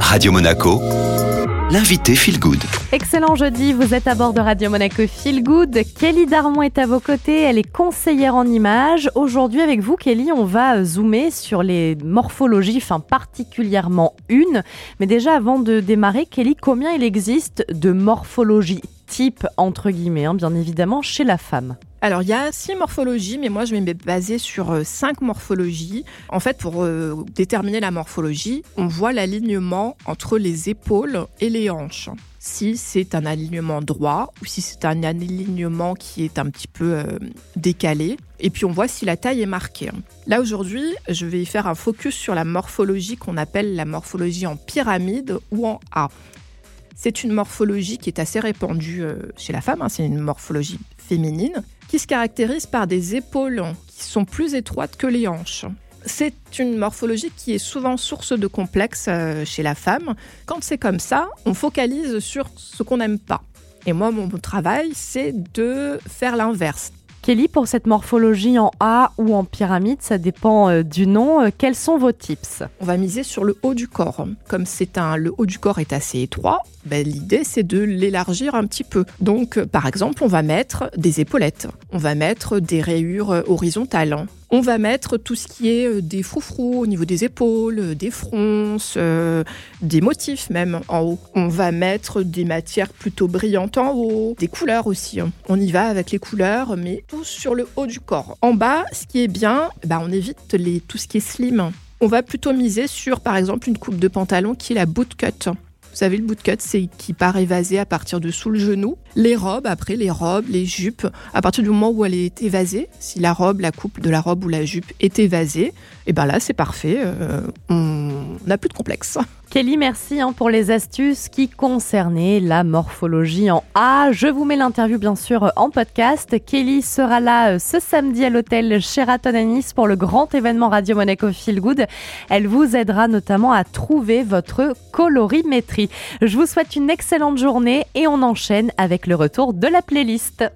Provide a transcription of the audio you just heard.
Radio Monaco, l'invité Feel Good. Excellent jeudi, vous êtes à bord de Radio Monaco Feel Good. Kelly Darmon est à vos côtés, elle est conseillère en images. Aujourd'hui avec vous Kelly, on va zoomer sur les morphologies, enfin particulièrement une. Mais déjà avant de démarrer, Kelly, combien il existe de morphologies type entre guillemets, hein, bien évidemment, chez la femme alors, il y a six morphologies, mais moi, je vais me baser sur euh, cinq morphologies. En fait, pour euh, déterminer la morphologie, on voit l'alignement entre les épaules et les hanches. Si c'est un alignement droit ou si c'est un alignement qui est un petit peu euh, décalé. Et puis, on voit si la taille est marquée. Là, aujourd'hui, je vais faire un focus sur la morphologie qu'on appelle la morphologie en pyramide ou en A. C'est une morphologie qui est assez répandue chez la femme, hein. c'est une morphologie féminine qui se caractérise par des épaules qui sont plus étroites que les hanches. C'est une morphologie qui est souvent source de complexes euh, chez la femme. Quand c'est comme ça, on focalise sur ce qu'on n'aime pas. Et moi, mon travail, c'est de faire l'inverse. Kelly, pour cette morphologie en A ou en pyramide, ça dépend euh, du nom. Euh, quels sont vos tips? On va miser sur le haut du corps. Comme le haut du corps est assez étroit, ben, l'idée c'est de l'élargir un petit peu. Donc, par exemple, on va mettre des épaulettes, on va mettre des rayures horizontales, on va mettre tout ce qui est euh, des froufrous au niveau des épaules, euh, des fronces, euh, des motifs même en haut. On va mettre des matières plutôt brillantes en haut, des couleurs aussi. Hein. On y va avec les couleurs, mais tout sur le haut du corps. En bas, ce qui est bien, bah on évite tout ce qui est slim. On va plutôt miser sur, par exemple, une coupe de pantalon qui est la bootcut. Vous savez, le bootcut, c'est qui part évasé à partir de sous le genou. Les robes, après, les robes, les jupes, à partir du moment où elle est évasée, si la robe, la coupe de la robe ou la jupe est évasée, et eh ben là, c'est parfait. Euh, on n'a plus de complexe. Kelly, merci hein, pour les astuces qui concernaient la morphologie en A. Je vous mets l'interview bien sûr en podcast. Kelly sera là euh, ce samedi à l'hôtel Sheraton à Nice pour le grand événement Radio Monaco Feel Good. Elle vous aidera notamment à trouver votre colorimétrie. Je vous souhaite une excellente journée et on enchaîne avec le retour de la playlist.